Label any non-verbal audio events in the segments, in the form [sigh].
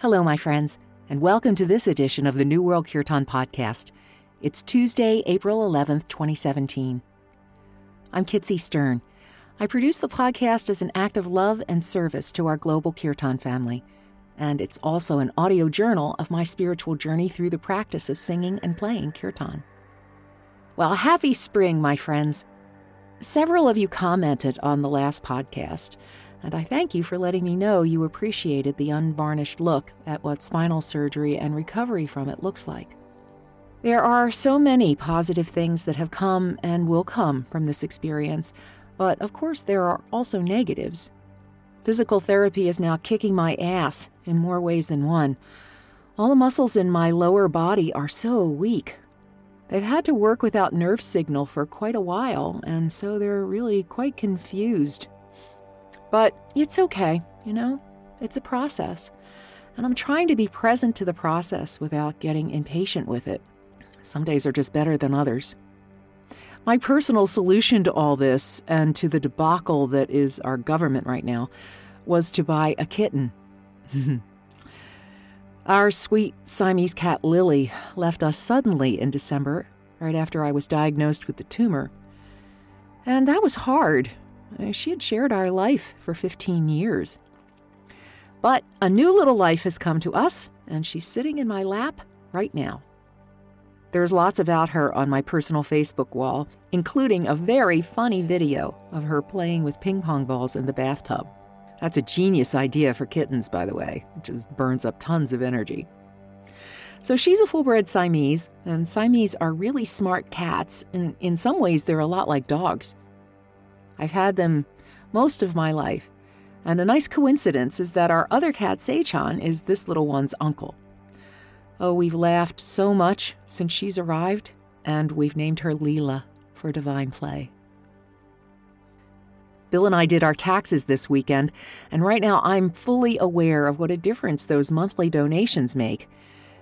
Hello, my friends, and welcome to this edition of the New World Kirtan podcast. It's Tuesday, April 11th, 2017. I'm Kitsy Stern. I produce the podcast as an act of love and service to our global Kirtan family, and it's also an audio journal of my spiritual journey through the practice of singing and playing Kirtan. Well, happy spring, my friends. Several of you commented on the last podcast and I thank you for letting me know you appreciated the unvarnished look at what spinal surgery and recovery from it looks like. There are so many positive things that have come and will come from this experience, but of course there are also negatives. Physical therapy is now kicking my ass in more ways than one. All the muscles in my lower body are so weak. They've had to work without nerve signal for quite a while, and so they're really quite confused but it's okay, you know? It's a process. And I'm trying to be present to the process without getting impatient with it. Some days are just better than others. My personal solution to all this and to the debacle that is our government right now was to buy a kitten. [laughs] our sweet Siamese cat Lily left us suddenly in December, right after I was diagnosed with the tumor. And that was hard Uh, she had shared our life for 15 years. But a new little life has come to us, and she's sitting in my lap right now. There's lots about her on my personal Facebook wall, including a very funny video of her playing with ping pong balls in the bathtub. That's a genius idea for kittens, by the way. It just burns up tons of energy. So she's a full bred Siamese, and Siamese are really smart cats, and in some ways, they're a lot like dogs. I've had them most of my life. And a nice coincidence is that our other cat, Seichan, is this little one's uncle. Oh, we've laughed so much since she's arrived, and we've named her Leela for divine play. Bill and I did our taxes this weekend, and right now I'm fully aware of what a difference those monthly donations make.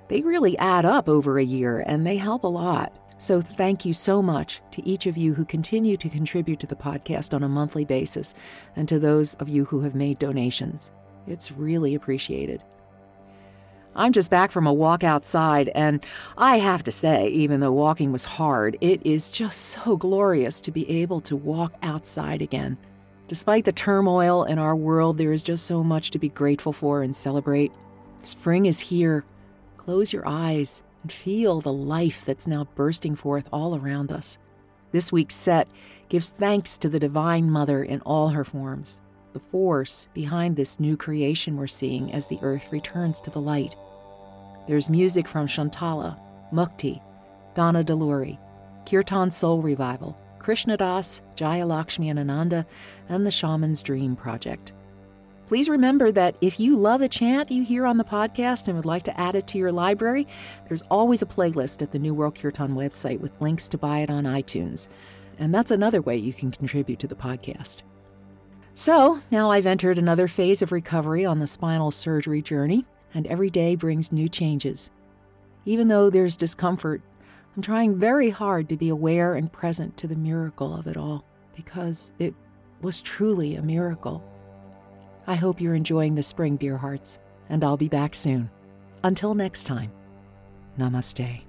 They really add up over a year, and they help a lot. So, thank you so much to each of you who continue to contribute to the podcast on a monthly basis, and to those of you who have made donations. It's really appreciated. I'm just back from a walk outside, and I have to say, even though walking was hard, it is just so glorious to be able to walk outside again. Despite the turmoil in our world, there is just so much to be grateful for and celebrate. Spring is here. Close your eyes and feel the life that's now bursting forth all around us. This week's set gives thanks to the Divine Mother in all her forms, the force behind this new creation we're seeing as the earth returns to the light. There's music from Shantala, Mukti, Donna De Lory, Kirtan Soul Revival, Krishnadas, Jaya Lakshmi and Ananda, and the Shaman's Dream Project. Please remember that if you love a chant you hear on the podcast and would like to add it to your library, there's always a playlist at the New World Kirtan website with links to buy it on iTunes. And that's another way you can contribute to the podcast. So, now I've entered another phase of recovery on the spinal surgery journey, and every day brings new changes. Even though there's discomfort, I'm trying very hard to be aware and present to the miracle of it all, because it was truly a miracle. I hope you're enjoying the spring, dear hearts, and I'll be back soon. Until next time, namaste.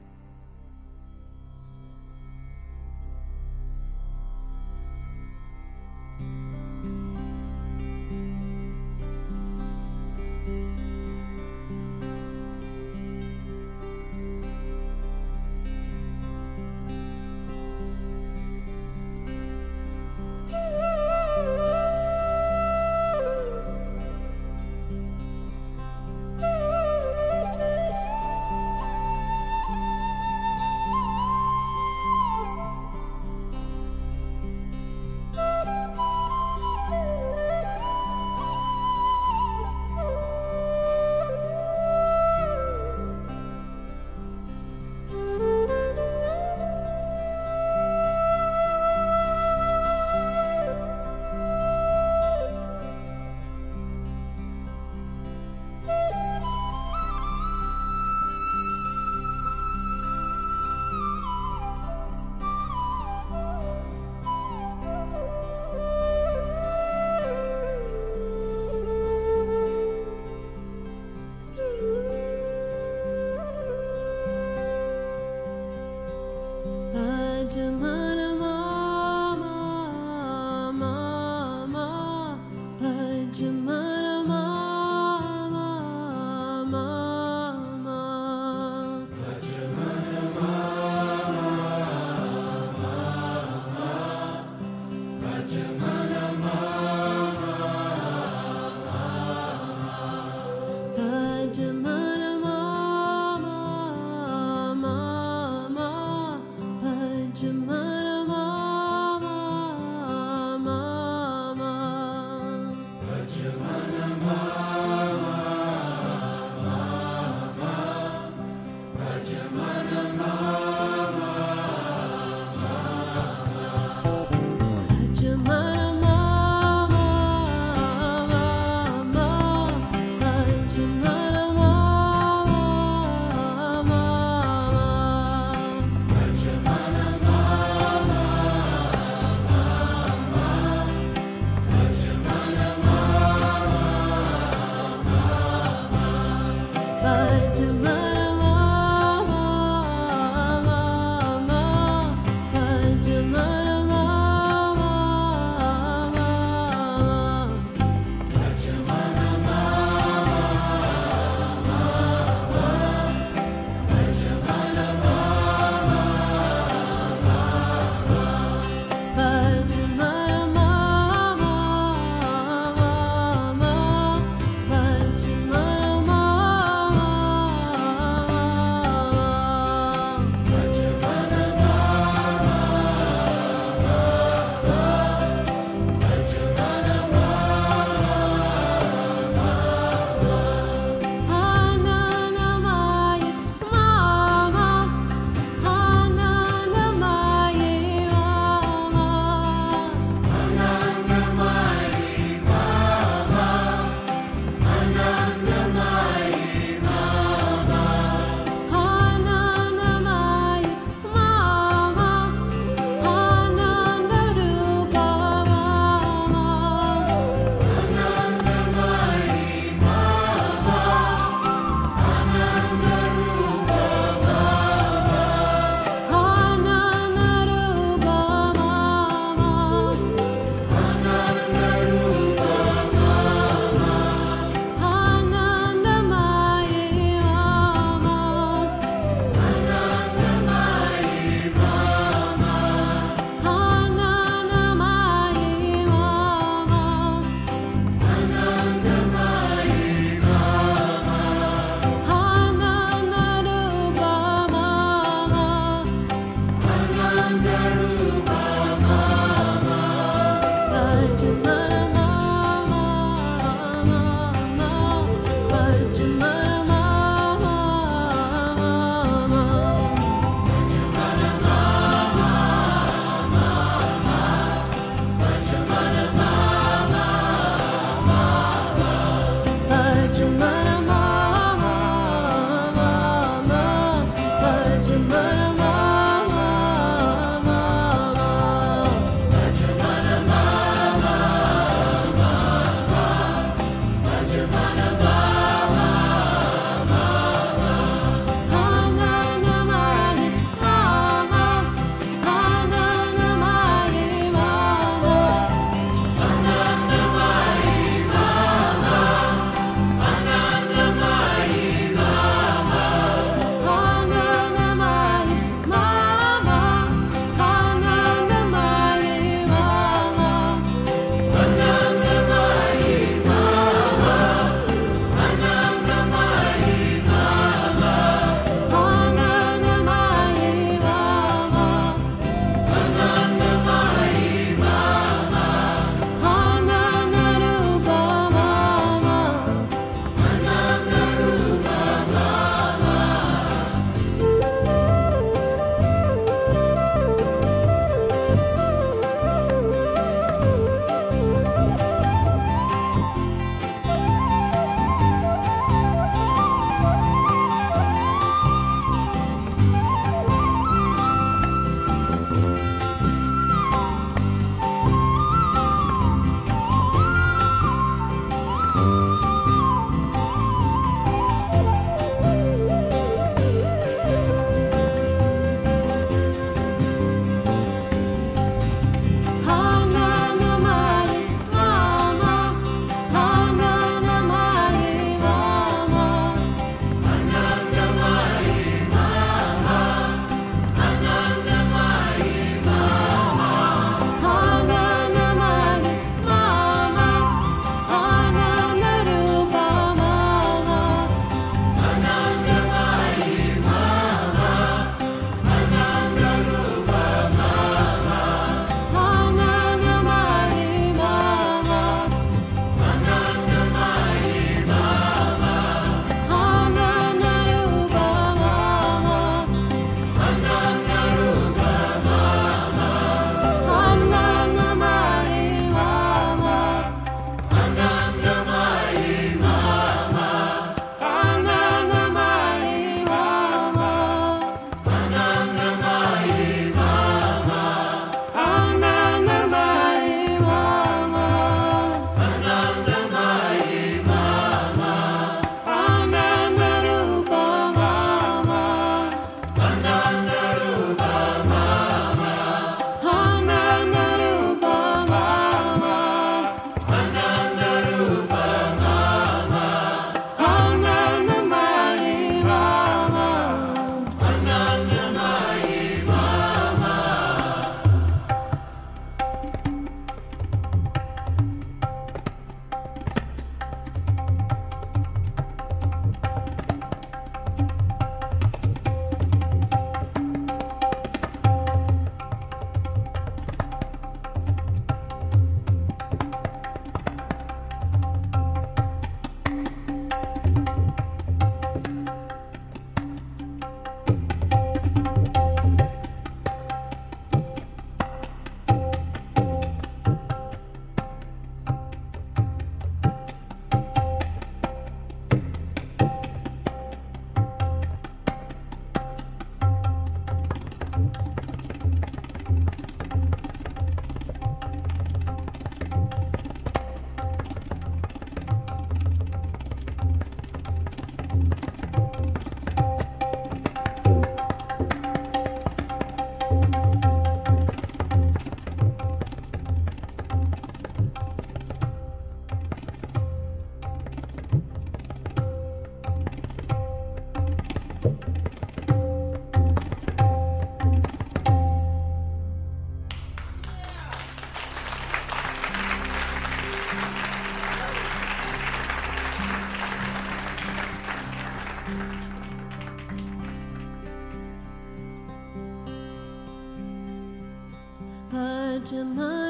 Pajamana mama,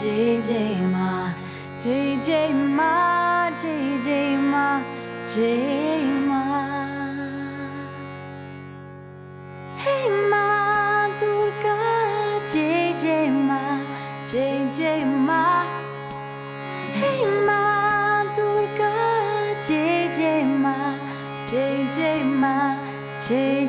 J J Ma J J Ma J J Ma J Ma Hey Ma Tu Ka J J Ma J J Ma Hey Ma Tu Ka J J Ma J J Ma J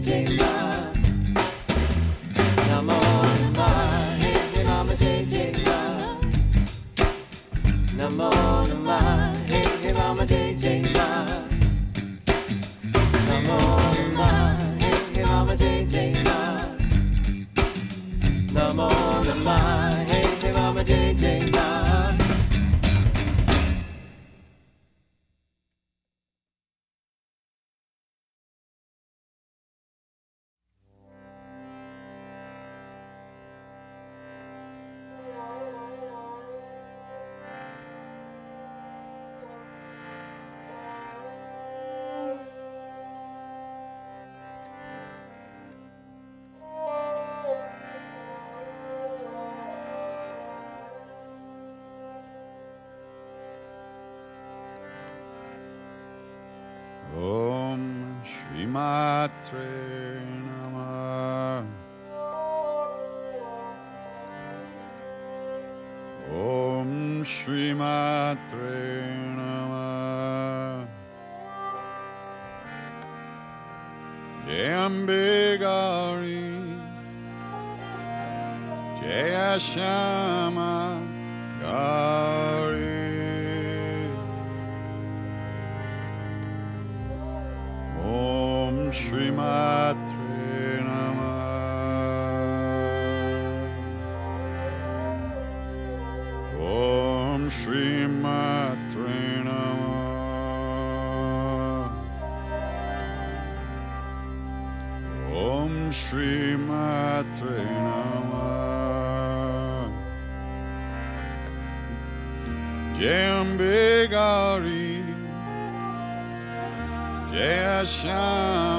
hey. I'm on mine. Hey, hey, mama, take, take mine. Hey, hey, mama, Hey, hey, mama. Om Shri Matre Namah Jambigari Jaya Shama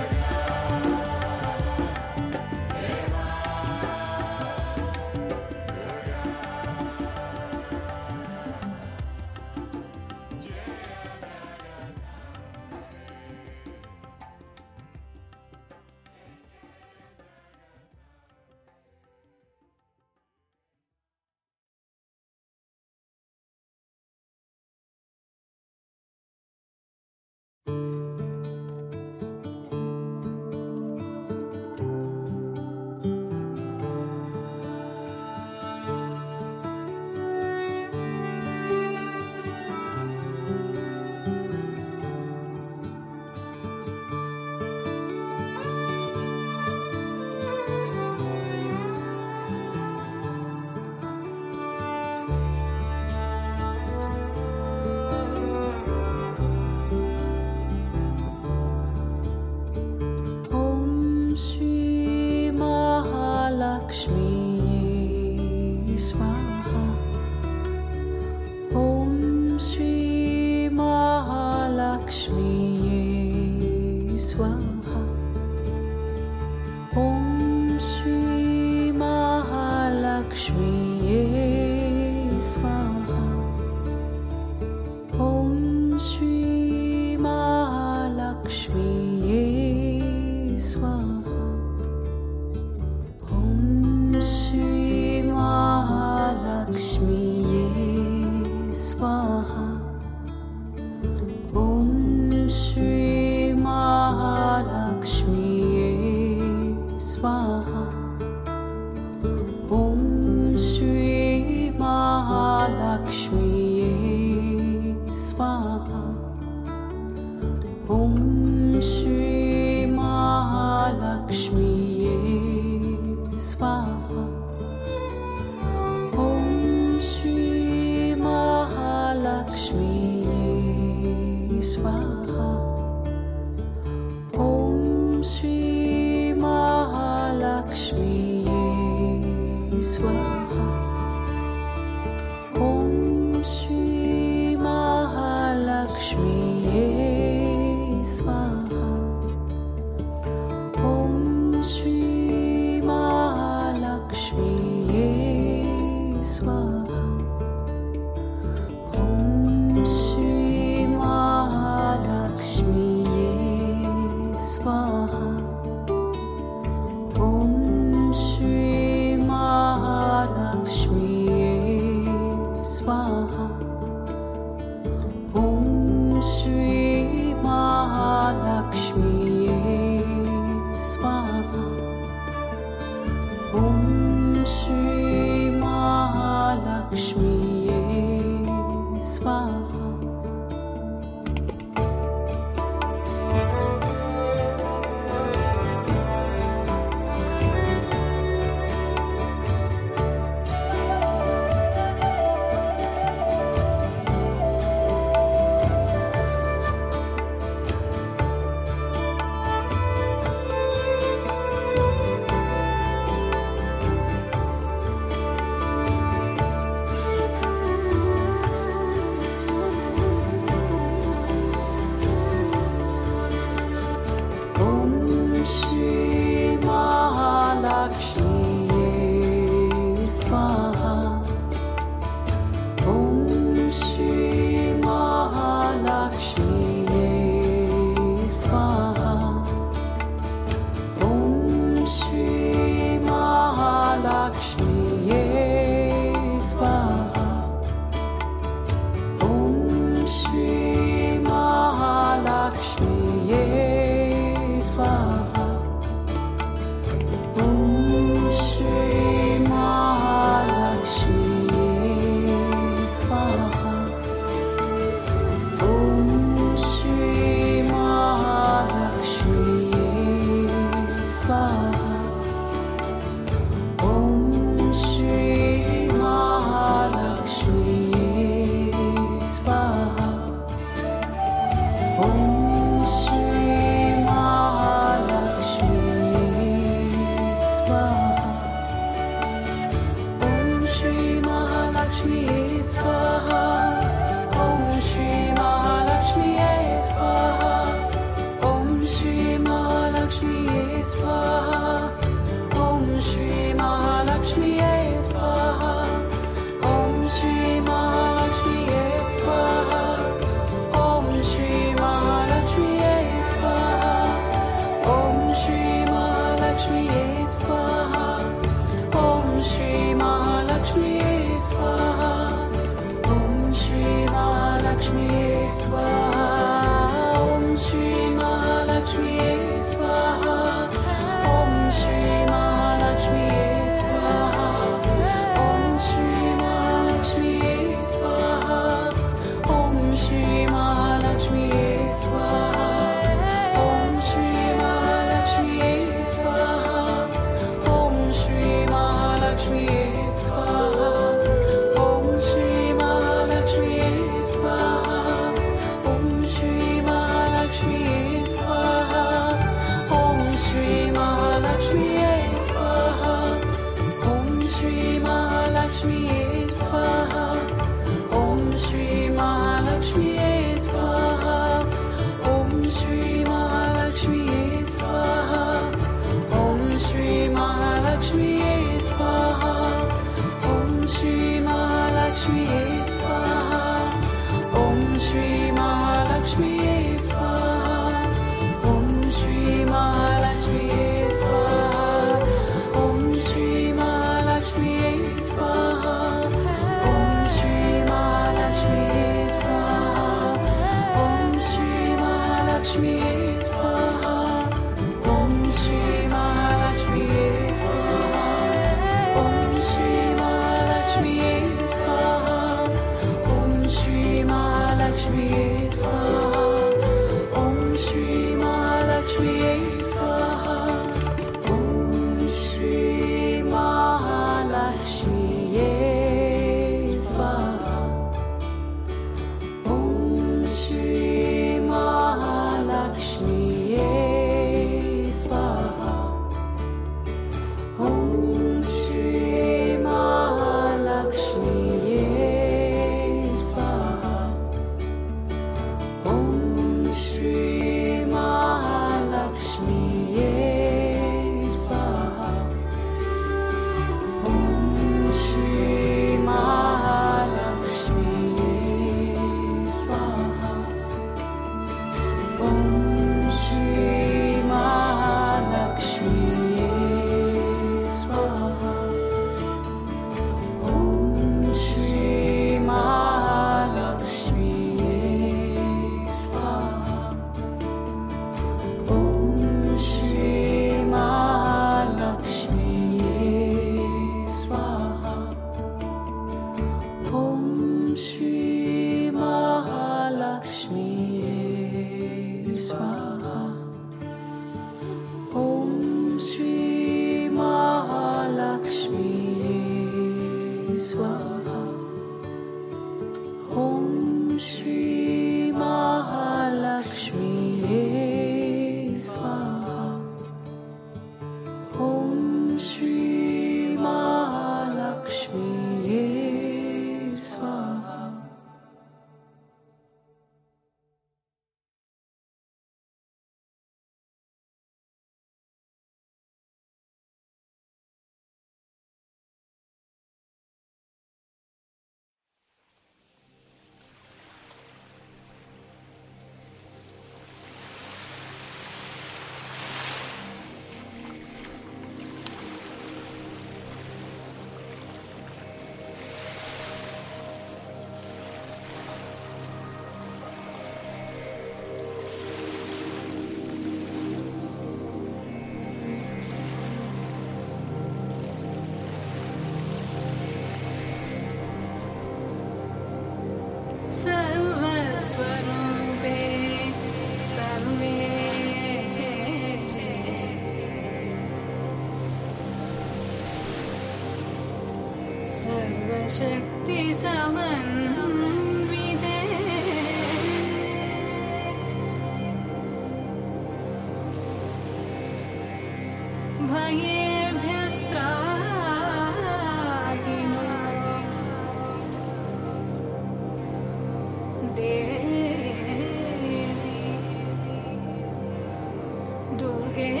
Durge